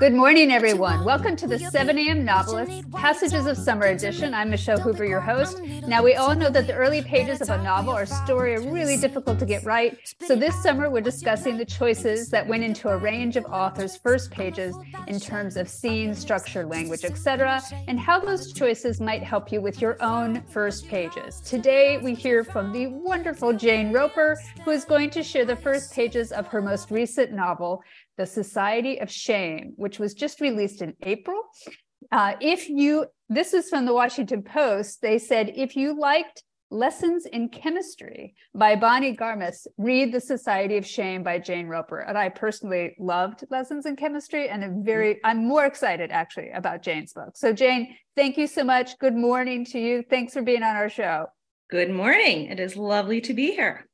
Good morning, everyone. Welcome to the 7 a.m. Novelist Passages of Summer Edition. I'm Michelle Hoover, your host. Now, we all know that the early pages of a novel or story are really difficult to get right. So, this summer, we're discussing the choices that went into a range of authors' first pages in terms of scene, structure, language, etc., and how those choices might help you with your own first pages. Today, we hear from the wonderful Jane Roper, who is going to share the first pages of her most recent novel, the Society of Shame, which was just released in April. Uh, if you, this is from the Washington Post, they said, if you liked Lessons in Chemistry by Bonnie Garmus, read The Society of Shame by Jane Roper. And I personally loved Lessons in Chemistry and I'm very, I'm more excited actually about Jane's book. So, Jane, thank you so much. Good morning to you. Thanks for being on our show. Good morning. It is lovely to be here.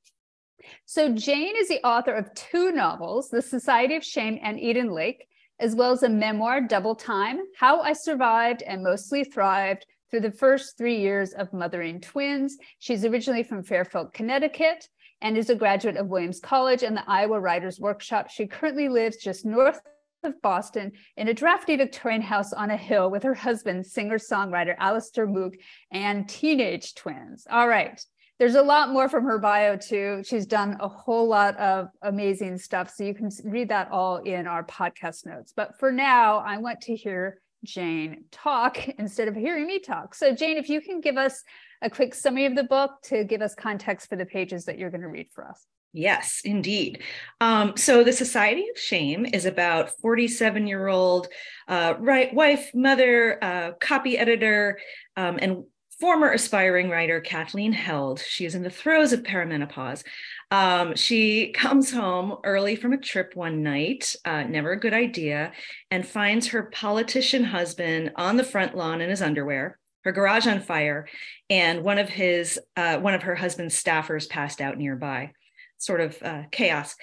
So, Jane is the author of two novels, The Society of Shame and Eden Lake, as well as a memoir, Double Time How I Survived and Mostly Thrived Through the First Three Years of Mothering Twins. She's originally from Fairfield, Connecticut, and is a graduate of Williams College and the Iowa Writers Workshop. She currently lives just north of Boston in a drafty Victorian house on a hill with her husband, singer songwriter Alastair Moock, and teenage twins. All right there's a lot more from her bio too. She's done a whole lot of amazing stuff. So you can read that all in our podcast notes. But for now, I want to hear Jane talk instead of hearing me talk. So, Jane, if you can give us a quick summary of the book to give us context for the pages that you're going to read for us. Yes, indeed. Um, so, The Society of Shame is about 47 year old uh, right, wife, mother, uh, copy editor, um, and former aspiring writer Kathleen Held. She is in the throes of perimenopause. Um, she comes home early from a trip one night, uh, never a good idea, and finds her politician husband on the front lawn in his underwear, her garage on fire, and one of his uh, one of her husband's staffers passed out nearby. Sort of uh, chaos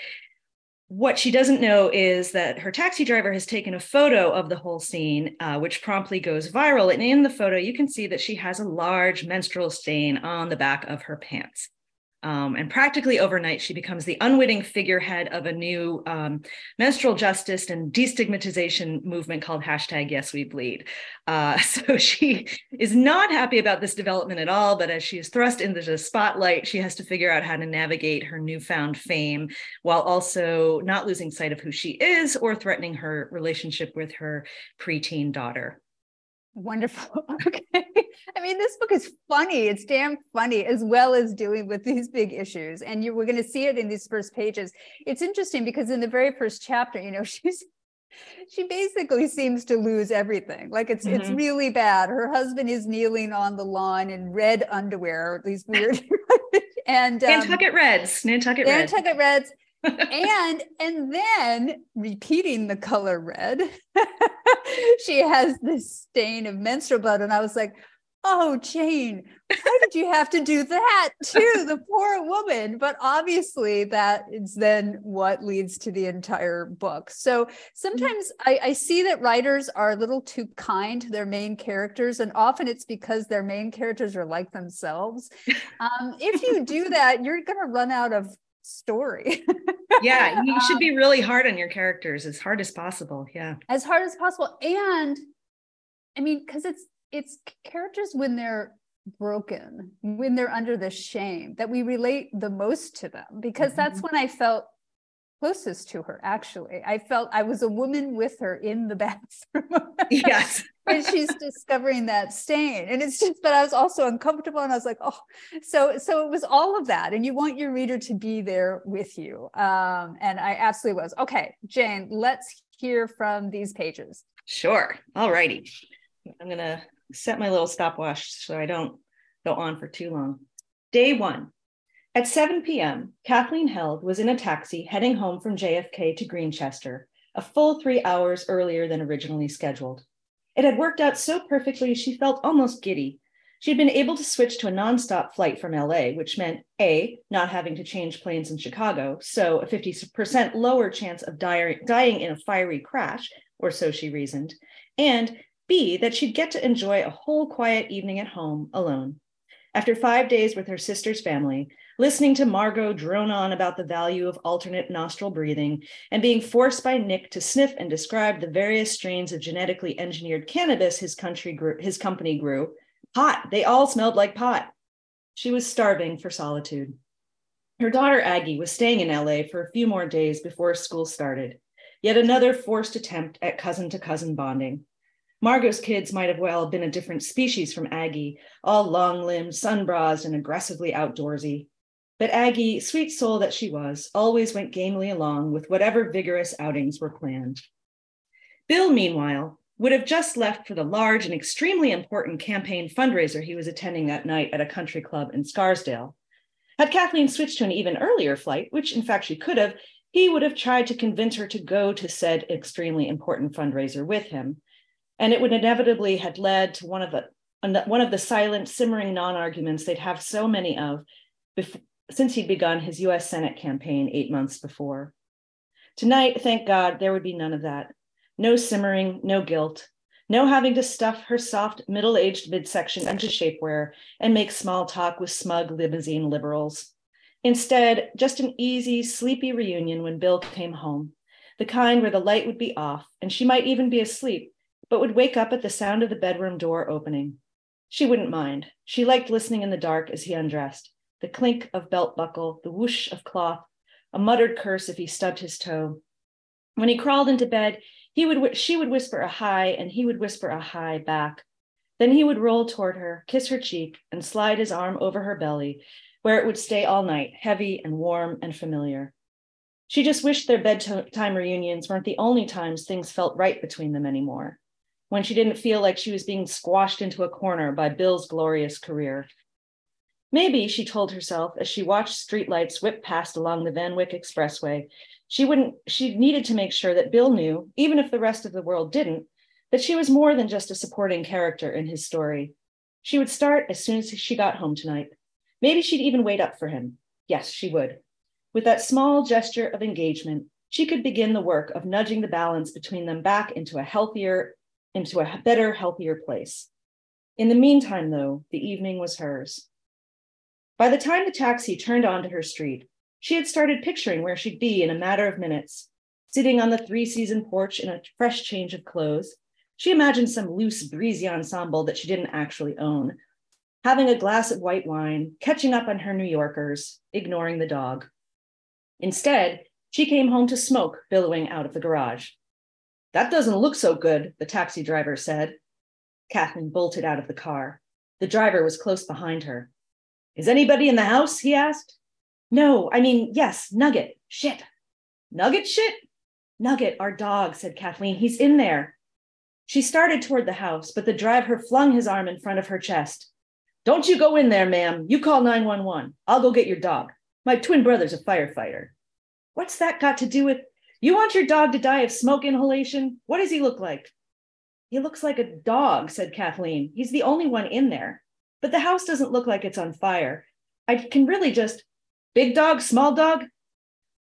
what she doesn't know is that her taxi driver has taken a photo of the whole scene, uh, which promptly goes viral. And in the photo, you can see that she has a large menstrual stain on the back of her pants. Um, and practically overnight, she becomes the unwitting figurehead of a new um, menstrual justice and destigmatization movement called hashtag Yes We Bleed. Uh, so she is not happy about this development at all. But as she is thrust into the spotlight, she has to figure out how to navigate her newfound fame while also not losing sight of who she is or threatening her relationship with her preteen daughter. Wonderful. Okay. I mean, this book is funny. It's damn funny, as well as dealing with these big issues. And you, we're going to see it in these first pages. It's interesting because in the very first chapter, you know, she's she basically seems to lose everything. Like it's mm-hmm. it's really bad. Her husband is kneeling on the lawn in red underwear, these weird and um, Nantucket Reds, Nantucket Reds, Nantucket Reds, and and then repeating the color red she has this stain of menstrual blood. And i was like oh jane why did you have to do that too the poor woman? But obviously that is then what leads to the entire book. So sometimes I, I, see that writers are a little too kind to their main characters. And often it's because their main characters are like themselves. Um, if you do that you're going to run out of story. yeah, you should be really hard on your characters as hard as possible. Yeah. As hard as possible. And I mean, because it's it's characters when they're broken, when they're under the shame, that we relate the most to them. Because mm-hmm. that's when I felt closest to her actually i felt i was a woman with her in the bathroom yes and she's discovering that stain. And it's just but i was also uncomfortable and i was like oh. So so it was all of that. And you want your reader to be there with you. Um, and i absolutely was. Okay jane let's hear from these pages. Sure. All righty. I'm gonna set my little stopwatch so i don't go on for too long. Day one. At 7 p.m., Kathleen Held was in a taxi heading home from JFK to Greenchester, a full three hours earlier than originally scheduled. It had worked out so perfectly she felt almost giddy. She had been able to switch to a nonstop flight from LA, which meant A, not having to change planes in Chicago, so a 50% lower chance of dying in a fiery crash, or so she reasoned, and B, that she'd get to enjoy a whole quiet evening at home alone. After five days with her sister's family, listening to Margot drone on about the value of alternate nostril breathing, and being forced by Nick to sniff and describe the various strains of genetically engineered cannabis his country grew, his company grew, pot, they all smelled like pot. She was starving for solitude. Her daughter Aggie was staying in LA for a few more days before school started. Yet another forced attempt at cousin to cousin bonding. Margot's kids might have well been a different species from Aggie, all long limbed, sunbronzed, and aggressively outdoorsy. But Aggie, sweet soul that she was, always went gamely along with whatever vigorous outings were planned. Bill, meanwhile, would have just left for the large and extremely important campaign fundraiser he was attending that night at a country club in Scarsdale. Had Kathleen switched to an even earlier flight, which in fact she could have, he would have tried to convince her to go to said extremely important fundraiser with him and it would inevitably have led to one of the one of the silent simmering non-arguments they'd have so many of before, since he'd begun his US Senate campaign 8 months before. Tonight, thank God, there would be none of that. No simmering, no guilt, no having to stuff her soft middle-aged midsection into shapewear and make small talk with smug limousine liberals. Instead, just an easy, sleepy reunion when Bill came home, the kind where the light would be off and she might even be asleep, but would wake up at the sound of the bedroom door opening. She wouldn't mind. She liked listening in the dark as he undressed the clink of belt buckle, the whoosh of cloth, a muttered curse if he stubbed his toe. When he crawled into bed, he would she would whisper a hi and he would whisper a hi back. Then he would roll toward her, kiss her cheek, and slide his arm over her belly, where it would stay all night, heavy and warm and familiar. She just wished their bedtime reunions weren't the only times things felt right between them anymore when she didn't feel like she was being squashed into a corner by Bill's glorious career. Maybe, she told herself as she watched streetlights whip past along the Van Wyck Expressway, she wouldn't she needed to make sure that Bill knew, even if the rest of the world didn't, that she was more than just a supporting character in his story. She would start as soon as she got home tonight. Maybe she'd even wait up for him. Yes, she would. With that small gesture of engagement, she could begin the work of nudging the balance between them back into a healthier into a better, healthier place. In the meantime, though, the evening was hers. By the time the taxi turned onto her street, she had started picturing where she'd be in a matter of minutes, sitting on the three season porch in a fresh change of clothes. She imagined some loose, breezy ensemble that she didn't actually own, having a glass of white wine, catching up on her New Yorkers, ignoring the dog. Instead, she came home to smoke billowing out of the garage. That doesn't look so good, the taxi driver said. Kathleen bolted out of the car. The driver was close behind her. Is anybody in the house? he asked. No, I mean, yes, Nugget. Shit. Nugget shit? Nugget, our dog, said Kathleen. He's in there. She started toward the house, but the driver flung his arm in front of her chest. Don't you go in there, ma'am. You call 911. I'll go get your dog. My twin brother's a firefighter. What's that got to do with you want your dog to die of smoke inhalation? What does he look like? He looks like a dog, said Kathleen. He's the only one in there. But the house doesn't look like it's on fire. I can really just big dog, small dog?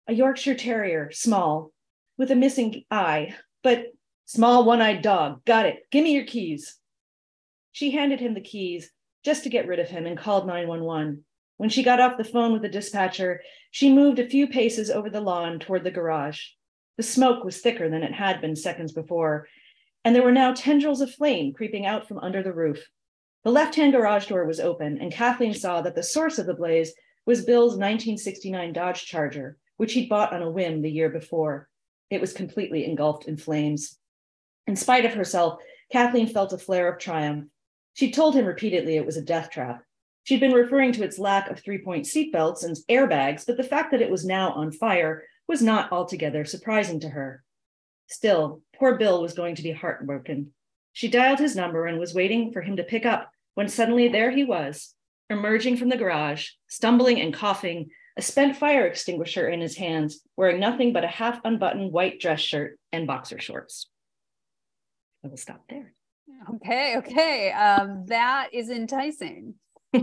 A Yorkshire Terrier, small, with a missing eye, but small one eyed dog. Got it. Give me your keys. She handed him the keys just to get rid of him and called 911. When she got off the phone with the dispatcher, she moved a few paces over the lawn toward the garage. The smoke was thicker than it had been seconds before, and there were now tendrils of flame creeping out from under the roof. The left hand garage door was open, and Kathleen saw that the source of the blaze was Bill's 1969 Dodge Charger, which he'd bought on a whim the year before. It was completely engulfed in flames. In spite of herself, Kathleen felt a flare of triumph. She'd told him repeatedly it was a death trap. She'd been referring to its lack of three point seatbelts and airbags, but the fact that it was now on fire was not altogether surprising to her. Still, poor Bill was going to be heartbroken. She dialed his number and was waiting for him to pick up when suddenly there he was, emerging from the garage, stumbling and coughing, a spent fire extinguisher in his hands, wearing nothing but a half unbuttoned white dress shirt and boxer shorts. I will stop there. Okay, okay. Um, that is enticing.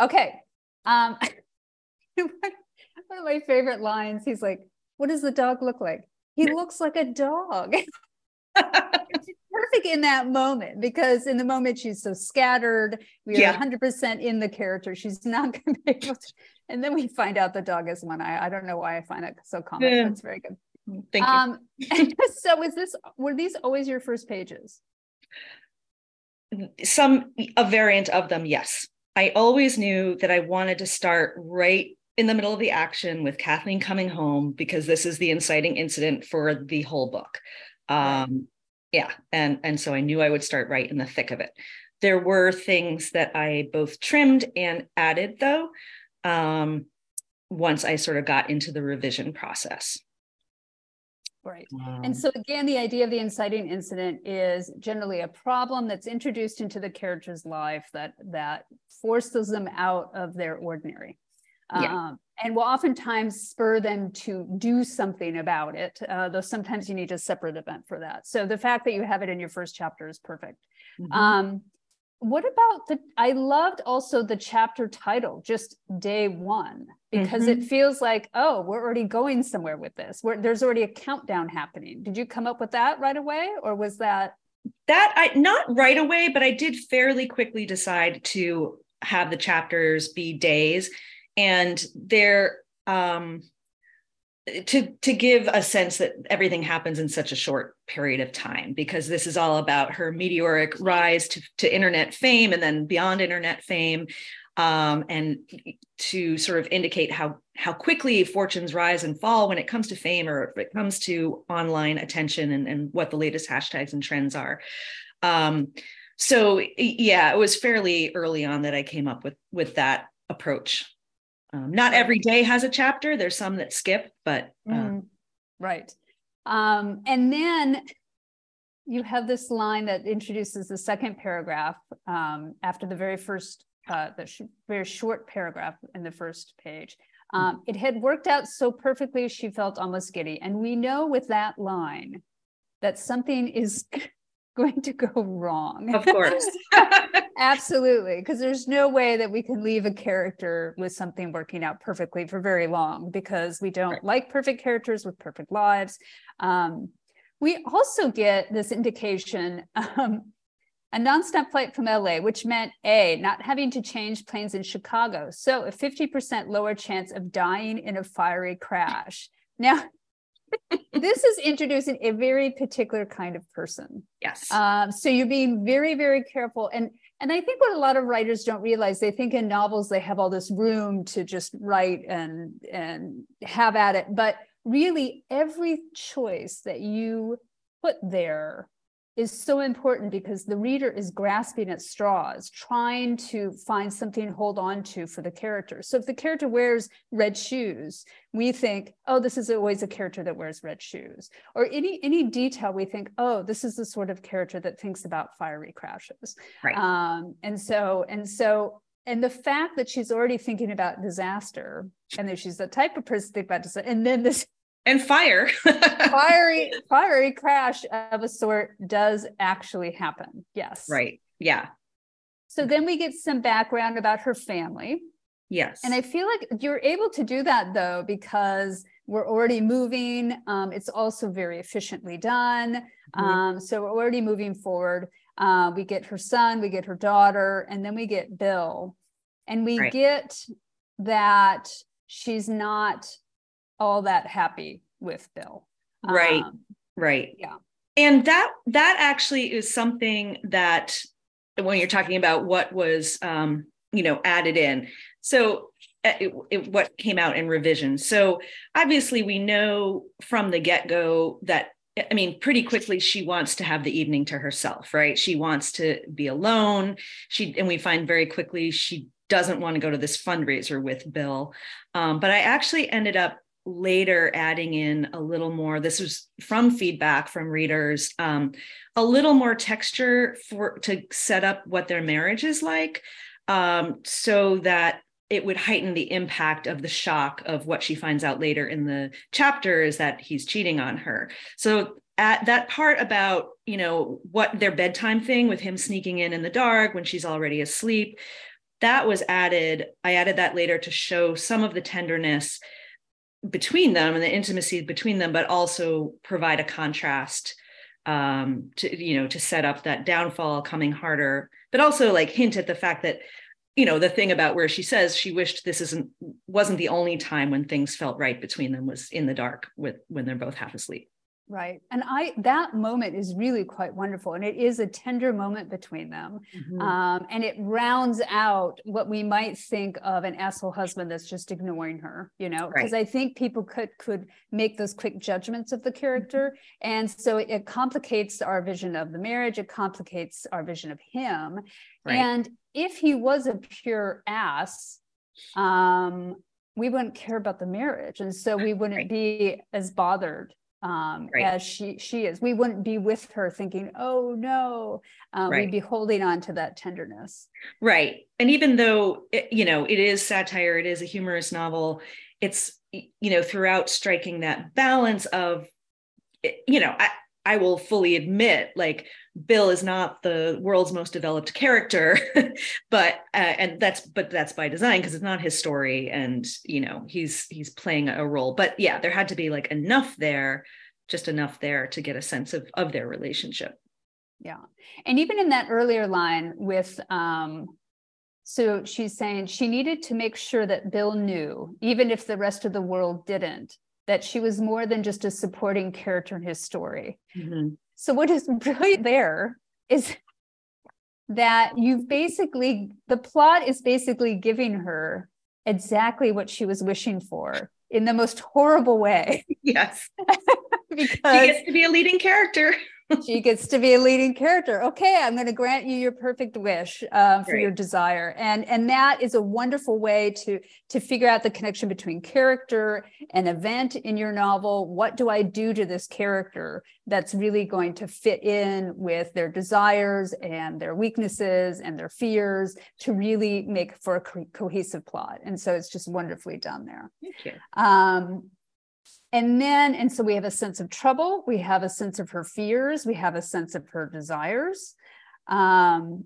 okay. Um, one of my favorite lines. He's like, "What does the dog look like? He looks like a dog." perfect in that moment because in the moment she's so scattered. We are yeah. 100% in the character. She's not going to be able to. And then we find out the dog is one eye. I don't know why I find it so comic, yeah. it's very good. Thank um, you. so is this were these always your first pages? Some a variant of them, yes. I always knew that I wanted to start right in the middle of the action with Kathleen coming home because this is the inciting incident for the whole book. Um, yeah, and and so I knew I would start right in the thick of it. There were things that I both trimmed and added though. Um, once I sort of got into the revision process. Right. And so again, the idea of the inciting incident is generally a problem that's introduced into the character's life that that forces them out of their ordinary. Yeah. Um, and will oftentimes spur them to do something about it, uh, though sometimes you need a separate event for that. So the fact that you have it in your first chapter is perfect. Mm-hmm. Um, what about the i loved also the chapter title just day one because mm-hmm. it feels like oh we're already going somewhere with this Where there's already a countdown happening did you come up with that right away or was that that i not right away but i did fairly quickly decide to have the chapters be days and they're um to to give a sense that everything happens in such a short period of time because this is all about her meteoric rise to, to internet fame and then beyond internet fame um, and to sort of indicate how how quickly fortunes rise and fall when it comes to fame or if it comes to online attention and, and what the latest hashtags and trends are. Um, so yeah it was fairly early on that i came up with with that approach um, not every day has a chapter. There's some that skip, but uh, mm, right. Um, and then you have this line that introduces the second paragraph um, after the very first, uh, the sh- very short paragraph in the first page. Um, it had worked out so perfectly, she felt almost giddy. And we know with that line that something is going to go wrong. Of course. Absolutely. Because there's no way that we can leave a character with something working out perfectly for very long because we don't right. like perfect characters with perfect lives. Um, we also get this indication um, a nonstop flight from LA, which meant A, not having to change planes in Chicago. So a 50% lower chance of dying in a fiery crash. Now, this is introducing a very particular kind of person. Yes. Um, so you're being very, very careful. And and I think what a lot of writers don't realize, they think in novels they have all this room to just write and and have at it. But really every choice that you put there is so important because the reader is grasping at straws, trying to find something to hold on to for the character. So if the character wears red shoes, we think, oh, this is always a character that wears red shoes. Or any any detail, we think, oh, this is the sort of character that thinks about fiery crashes. Right. Um, and so and so and the fact that she's already thinking about disaster and that she's the type of person to think about disaster, and then this and fire. Fiery fiery crash of a sort does actually happen. Yes. Right. Yeah. So then we get some background about her family. Yes. And i feel like you're able to do that though because we're already moving. Um, it's also very efficiently done. Mm-hmm. um, so we're already moving forward. Uh, we get her son we get her daughter and then we get bill. And we right. get that she's not all that happy with Bill. Right. Um, right. Yeah. And that that actually is something that when you're talking about what was um, you know added in. So uh, it, it, what came out in revision. So obviously we know from the get-go that I mean, pretty quickly, she wants to have the evening to herself, right? She wants to be alone. She and we find very quickly she doesn't want to go to this fundraiser with Bill. Um, but I actually ended up later adding in a little more this was from feedback from readers um, a little more texture for to set up what their marriage is like um, so that it would heighten the impact of the shock of what she finds out later in the chapter is that he's cheating on her. So at that part about you know what their bedtime thing with him sneaking in in the dark when she's already asleep that was added i added that later to show some of the tenderness between them and the intimacy between them, but also provide a contrast um, to you know to set up that downfall coming harder, but also like hint at the fact that you know the thing about where she says she wished this isn't wasn't the only time when things felt right between them was in the dark with when they're both half asleep right and i that moment is really quite wonderful and it is a tender moment between them mm-hmm. um, and it rounds out what we might think of an asshole husband that's just ignoring her you know because right. i think people could could make those quick judgments of the character mm-hmm. and so it, it, complicates our vision of the marriage it complicates our vision of him right. and if he was a pure ass um, we wouldn't care about the marriage and so we wouldn't right. be as bothered um, right. as she she is. We wouldn't be with her thinking, "Oh no," um, right. we'd be holding on to that tenderness. Right, and even though it, you know it is satire, it is a humorous novel. It's you know throughout striking that balance of, you know, I I will fully admit like Bill is not the world's most developed character, but uh, and that's but that's by design because it's not his story, and you know he's he's playing a role. But yeah, there had to be like enough there, just enough there to get a sense of of their relationship. Yeah, and even in that earlier line with um, so she's saying she needed to make sure that Bill knew, even if the rest of the world didn't, that she was more than just a supporting character in his story. Mm-hmm. So what is brilliant there is that you've basically the plot is basically giving her exactly what she was wishing for in the most horrible way. Yes. because she gets to be a leading character she gets to be a leading character. Okay, I'm going to grant you your perfect wish uh, for your desire, and and that is a wonderful way to to figure out the connection between character and event in your novel. What do I do to this character that's really going to fit in with their desires and their weaknesses and their fears to really make for a co- cohesive plot? And so it's just wonderfully done there. Thank you. Um, and then, and so we have a sense of trouble, we have a sense of her fears, we have a sense of her desires. Um,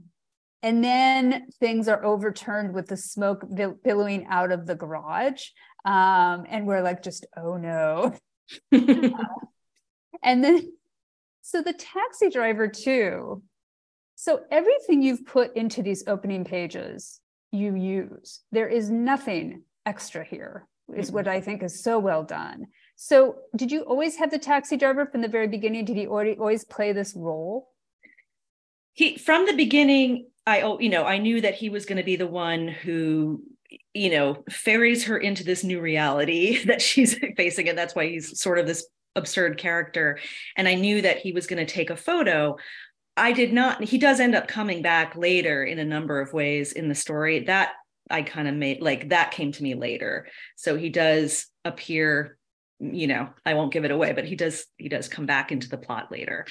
and then things are overturned with the smoke billowing out of the garage. Um, and we're like, just, oh no. and then, so the taxi driver, too. So everything you've put into these opening pages, you use. There is nothing extra here, is what I think is so well done. So, did you always have the taxi driver from the very beginning? Did he already always play this role? He from the beginning, I oh, you know, I knew that he was going to be the one who you know ferries her into this new reality that she's facing and that's why he's sort of this absurd character and i knew that he was going to take a photo i did not he does end up coming back later in a number of ways in the story that i kind of made like that came to me later so he does appear you know i won't give it away but he does he does come back into the plot later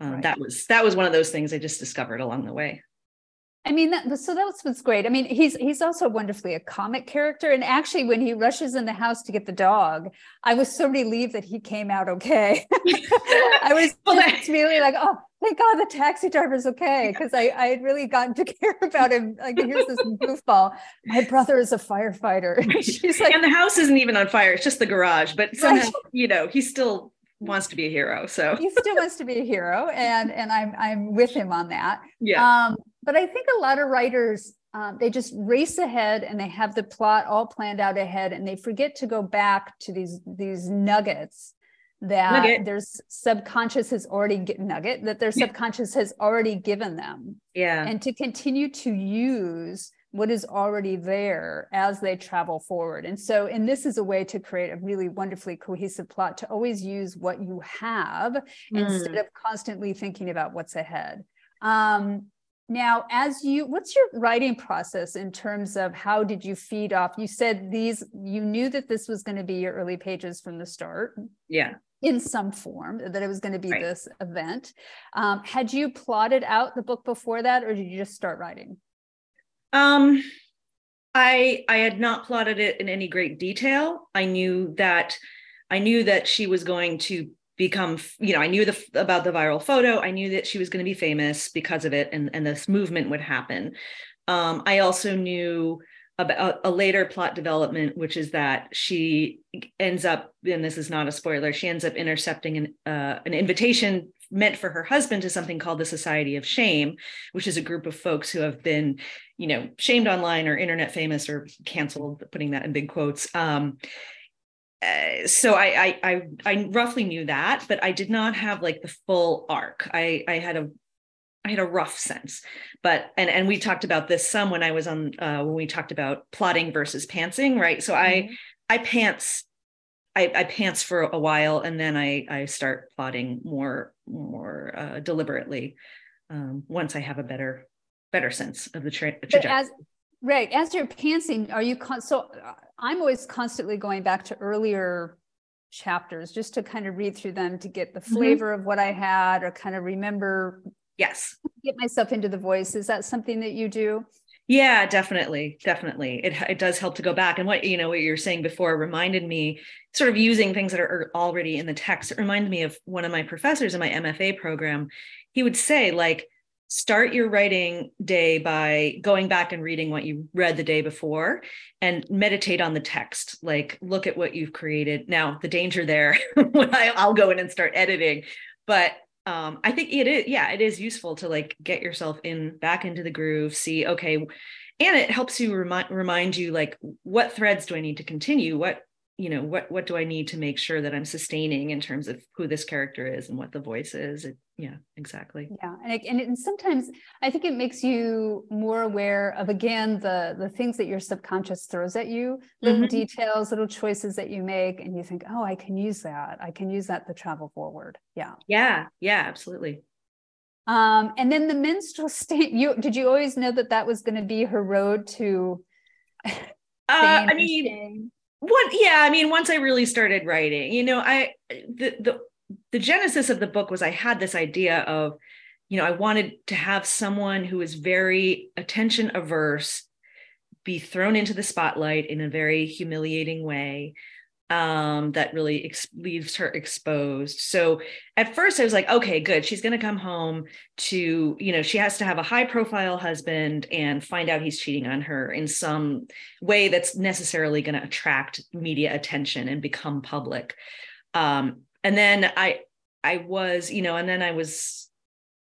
um, right. that was that was one of those things i just discovered along the way I mean, that, so that's what's great. I mean, he's he's also wonderfully a comic character. And actually, when he rushes in the house to get the dog, I was so relieved that he came out okay. I was well, just really like, oh, thank God the taxi driver's okay, because I I had really gotten to care about him. Like, here's this goofball. My brother is a firefighter. She's like, and the house isn't even on fire; it's just the garage. But somehow, right. you know, he's still wants to be a hero. So he still wants to be a hero, and and I'm I'm with him on that. Yeah. Um, but I think a lot of writers um, they just race ahead and they have the plot all planned out ahead, and they forget to go back to these these nuggets that nugget. their subconscious has already get nugget that their subconscious has already given them. Yeah. And to continue to use what is already there as they travel forward. And so, and this is a way to create a really wonderfully cohesive plot to always use what you have mm. instead of constantly thinking about what's ahead. Um, now, as you, what's your writing process in terms of how did you feed off? You said these, you knew that this was going to be your early pages from the start. Yeah. In some form, that it was going to be right. this event. Um, had you plotted out the book before that, or did you just start writing? Um, I I had not plotted it in any great detail. I knew that I knew that she was going to become you know i knew the about the viral photo i knew that she was going to be famous because of it and and this movement would happen um, i also knew about a later plot development, which is that she ends up, and this is not a spoiler, she ends up intercepting an, uh, an invitation meant for her husband to something called the Society of Shame, which is a group of folks who have been, you know, shamed online or internet famous or canceled, putting that in big quotes. Um, uh, so I, I, I I roughly knew that, but I did not have like the full arc. I I had a I had a rough sense, but and and we talked about this some when I was on uh, when we talked about plotting versus pantsing, right? So mm-hmm. I I pants I, I pants for a while and then I I start plotting more more uh, deliberately um, once I have a better better sense of the tra- trajectory. As, right, as you're pantsing, are you con- so? Uh, I'm always constantly going back to earlier chapters just to kind of read through them to get the mm-hmm. flavor mm-hmm. of what I had or kind of remember. Yes, get myself into the voice. Is that something that you do? Yeah, definitely, definitely. It it does help to go back. And what you know, what you were saying before reminded me, sort of using things that are er, already in the text. It reminded me of one of my professors in my MFA program. He would say, like, start your writing day by going back and reading what you read the day before, and meditate on the text. Like, look at what you've created. Now, the danger there, when I, I'll go in and start editing, but um, I think it is, yeah, it is useful to like get yourself in back into the groove, see, okay, and it helps you remind remind you like what threads do I need to continue? What you know what what do i need to make sure that i'm sustaining in terms of who this character is and what the voice is? It, yeah exactly. Yeah and, it, and, it, and sometimes i think it makes you more aware of again the the things that your subconscious throws at you little mm-hmm. details little choices that you make and you think oh i can use that. I can use that to travel forward. Yeah. Yeah yeah absolutely. Um and then the menstrual state you did you always know that that was going to be her road to uh, i mean what yeah i mean once i really started writing you know i the the the genesis of the book was i had this idea of you know i wanted to have someone who is very attention averse be thrown into the spotlight in a very humiliating way um, that really ex- leaves her exposed. So at first I was like, okay, good. She's going to come home to, you know, she has to have a high profile husband and find out he's cheating on her in some way that's necessarily going to attract media attention and become public. Um, and then I, I was, you know, and then I was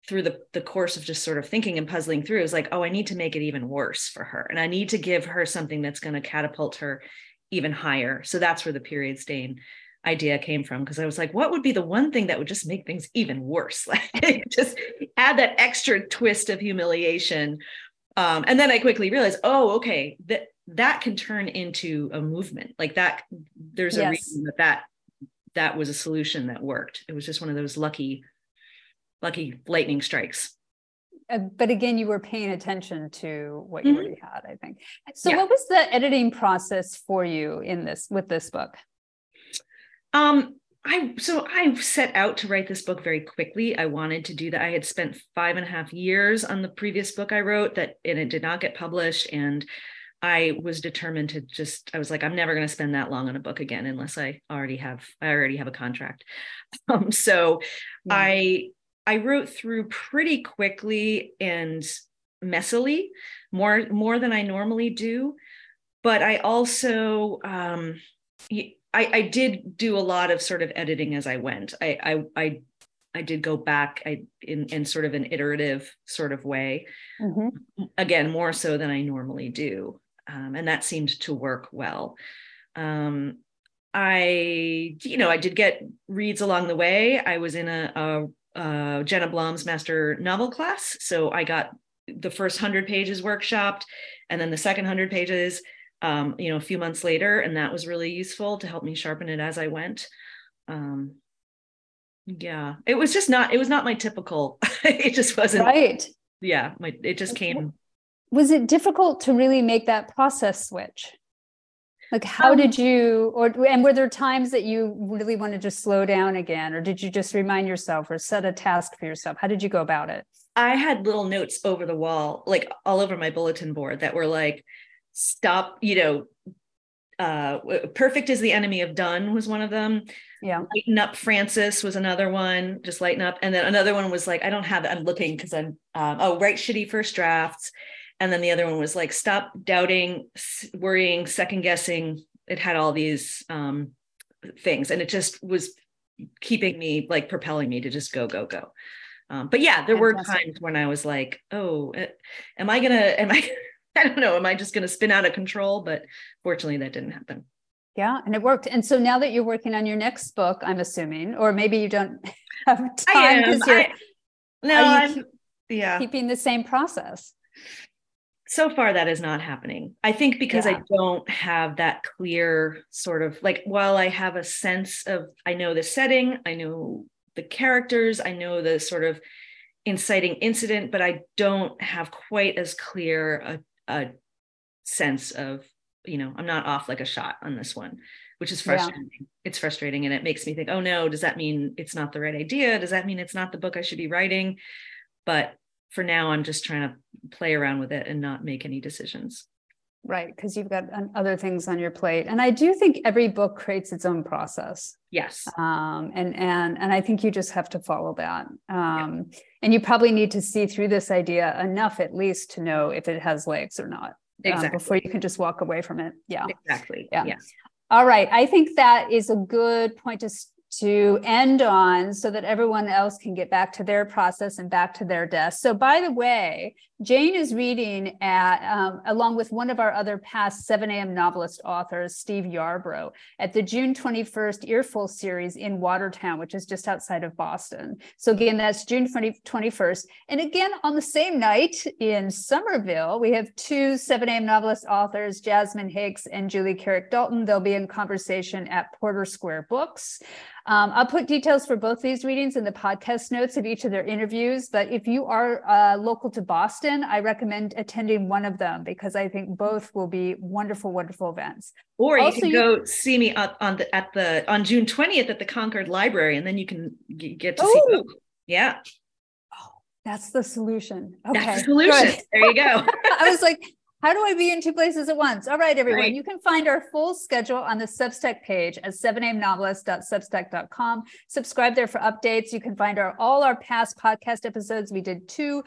through the, the course of just sort of thinking and puzzling through, it was like, oh, I need to make it even worse for her. And I need to give her something that's going to catapult her even higher. So that's where the period stain idea came from because I was like, what would be the one thing that would just make things even worse? Like just add that extra twist of humiliation. Um, and then I quickly realized, oh, okay, that that can turn into a movement. Like that, there's a yes. reason that that that was a solution that worked. It was just one of those lucky, lucky lightning strikes. Uh, but again, you were paying attention to what you mm-hmm. already had, I think. So, yeah. what was the editing process for you in this with this book? Um, I so I set out to write this book very quickly. I wanted to do that. I had spent five and a half years on the previous book I wrote that, and it did not get published. And I was determined to just. I was like, I'm never going to spend that long on a book again unless I already have. I already have a contract. Um, so yeah. I I wrote through pretty quickly and messily, more more than I normally do. But I also um, I, I did do a lot of sort of editing as I went. I I I, I did go back I, in in sort of an iterative sort of way. Mm-hmm. Again, more so than I normally do, um, and that seemed to work well. Um, I, you know, I did get reads along the way. I was in a, a uh, Jenna Blum's master novel class. So I got the first hundred pages workshopped, and then the second hundred pages, um, you know, a few months later, and that was really useful to help me sharpen it as I went. Um, yeah, it was just not. It was not my typical. it just wasn't right. Yeah, my it just came. Was it difficult to really make that process switch? Like how um, did you or and were there times that you really wanted to slow down again or did you just remind yourself or set a task for yourself? How did you go about it? I had little notes over the wall like all over my bulletin board that were like stop you know uh perfect is the enemy of done was one of them. Yeah. Lighten up francis was another one just lighten up and then another one was like i don't have it i'm looking because i'm um, oh write shitty first drafts and then the other one was like stop doubting worrying second guessing. It had all these um, things. And it just was keeping me like propelling me to just go go go. Um, but yeah there were times when i was like oh eh, am i gonna am i i don't know. Am i just gonna spin out of control? But fortunately that didn't happen. Yeah and it worked. And so now that you're working on your next book i'm assuming or maybe you don't have time because you're I, no i'm yeah. keeping the same process so far that is not happening i think because yeah. i don't have that clear sort of like while i have a sense of i know the setting i know the characters i know the sort of inciting incident but i don't have quite as clear a, a sense of you know i'm not off like a shot on this one which is frustrating yeah. it's frustrating and it makes me think oh no does that mean it's not the right idea does that mean it's not the book i should be writing but for now i'm just trying to play around with it and not make any decisions. Right because you've got other things on your plate. And i do think every book creates its own process. Yes. Um, and and and i think you just have to follow that. Um, yeah. and you probably need to see through this idea enough at least to know if it has legs or not exactly. Um, before you can just walk away from it. Yeah. Exactly. Yeah. Yes. all right i think that is a good point to to end on so that everyone else can get back to their process and back to their desk. So, by the way, Jane is reading at, um, along with one of our other past 7 a.m. novelist authors, Steve Yarbrough, at the June 21st Earful series in Watertown, which is just outside of Boston. So, again, that's June 20, 21st. And again, on the same night in Somerville, we have two 7 a.m. novelist authors, Jasmine Hicks and Julie Carrick Dalton. They'll be in conversation at Porter Square Books. Um, I'll put details for both these readings in the podcast notes of each of their interviews. But if you are uh, local to Boston, I recommend attending one of them because I think both will be wonderful, wonderful events. Or you can go you, see me on, on the at the on June twentieth at the Concord Library, and then you can get to oh. see both. Yeah. Oh, that's the solution. Okay. That's the solution. There you go. I was like, how do I be in two places at once? All right, everyone. Right. You can find our full schedule on the Substack page at 7amnovelist.substack.com. Subscribe there for updates. You can find our all our past podcast episodes. We did two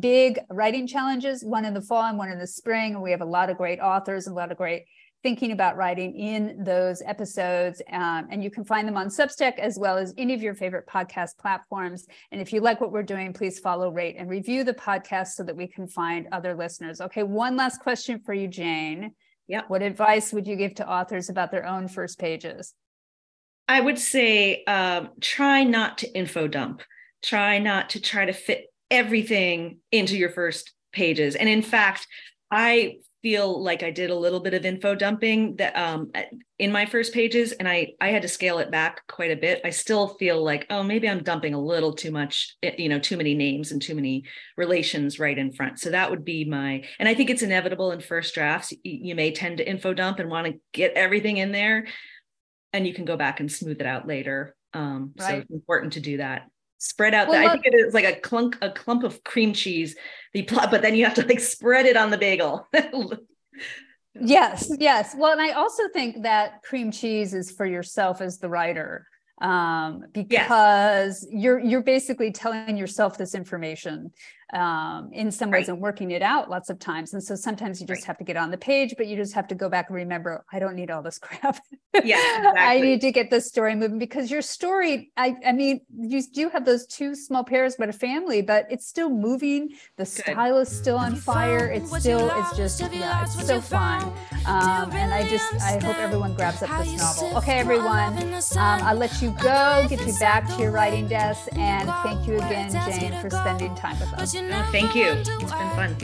big writing challenges, one in the fall and one in the spring. And we have a lot of great authors and a lot of great thinking about writing in those episodes. Um, and you can find them on Substack as well as any of your favorite podcast platforms. And if you like what we're doing, please follow, rate, and review the podcast so that we can find other listeners. Okay, one last question for you, Jane. Yeah. What advice would you give to authors about their own first pages? I would say um, try not to info dump. Try not to try to fit everything into your first pages. And in fact, I feel like I did a little bit of info dumping that um, in my first pages, and I I had to scale it back quite a bit. I still feel like oh maybe I'm dumping a little too much, eh, you know, too many names and too many relations right in front. So that would be my, and I think it's inevitable in first drafts. You may tend to info dump and want to get everything in there, and you can go back and smooth it out later. Um, right. So it's important to do that spread out well, the, I think it is like a clunk a clump of cream cheese. The plot but then you have to like spread it on the bagel. Yes yes. Well and I also think that cream cheese is for yourself as the writer um, because yes. you're you're basically telling yourself this information um, in some ways right. and working it out lots of times. And so sometimes you just right. have to get on the page, but you just have to go back and remember, I don't need all this crap. Yeah, exactly. I need to get the story moving because your story, I, I mean, you do have those two small pairs, but a family, but it's still moving. The Good. style is still on fire. It's still, it's just, yeah, it's so fun. Um, and I just, I hope everyone grabs up this novel. Okay, everyone, um, I'll let you go, get you back to your writing desk, and thank you again, Jane, for spending time with us. No, thank you. It's been fun.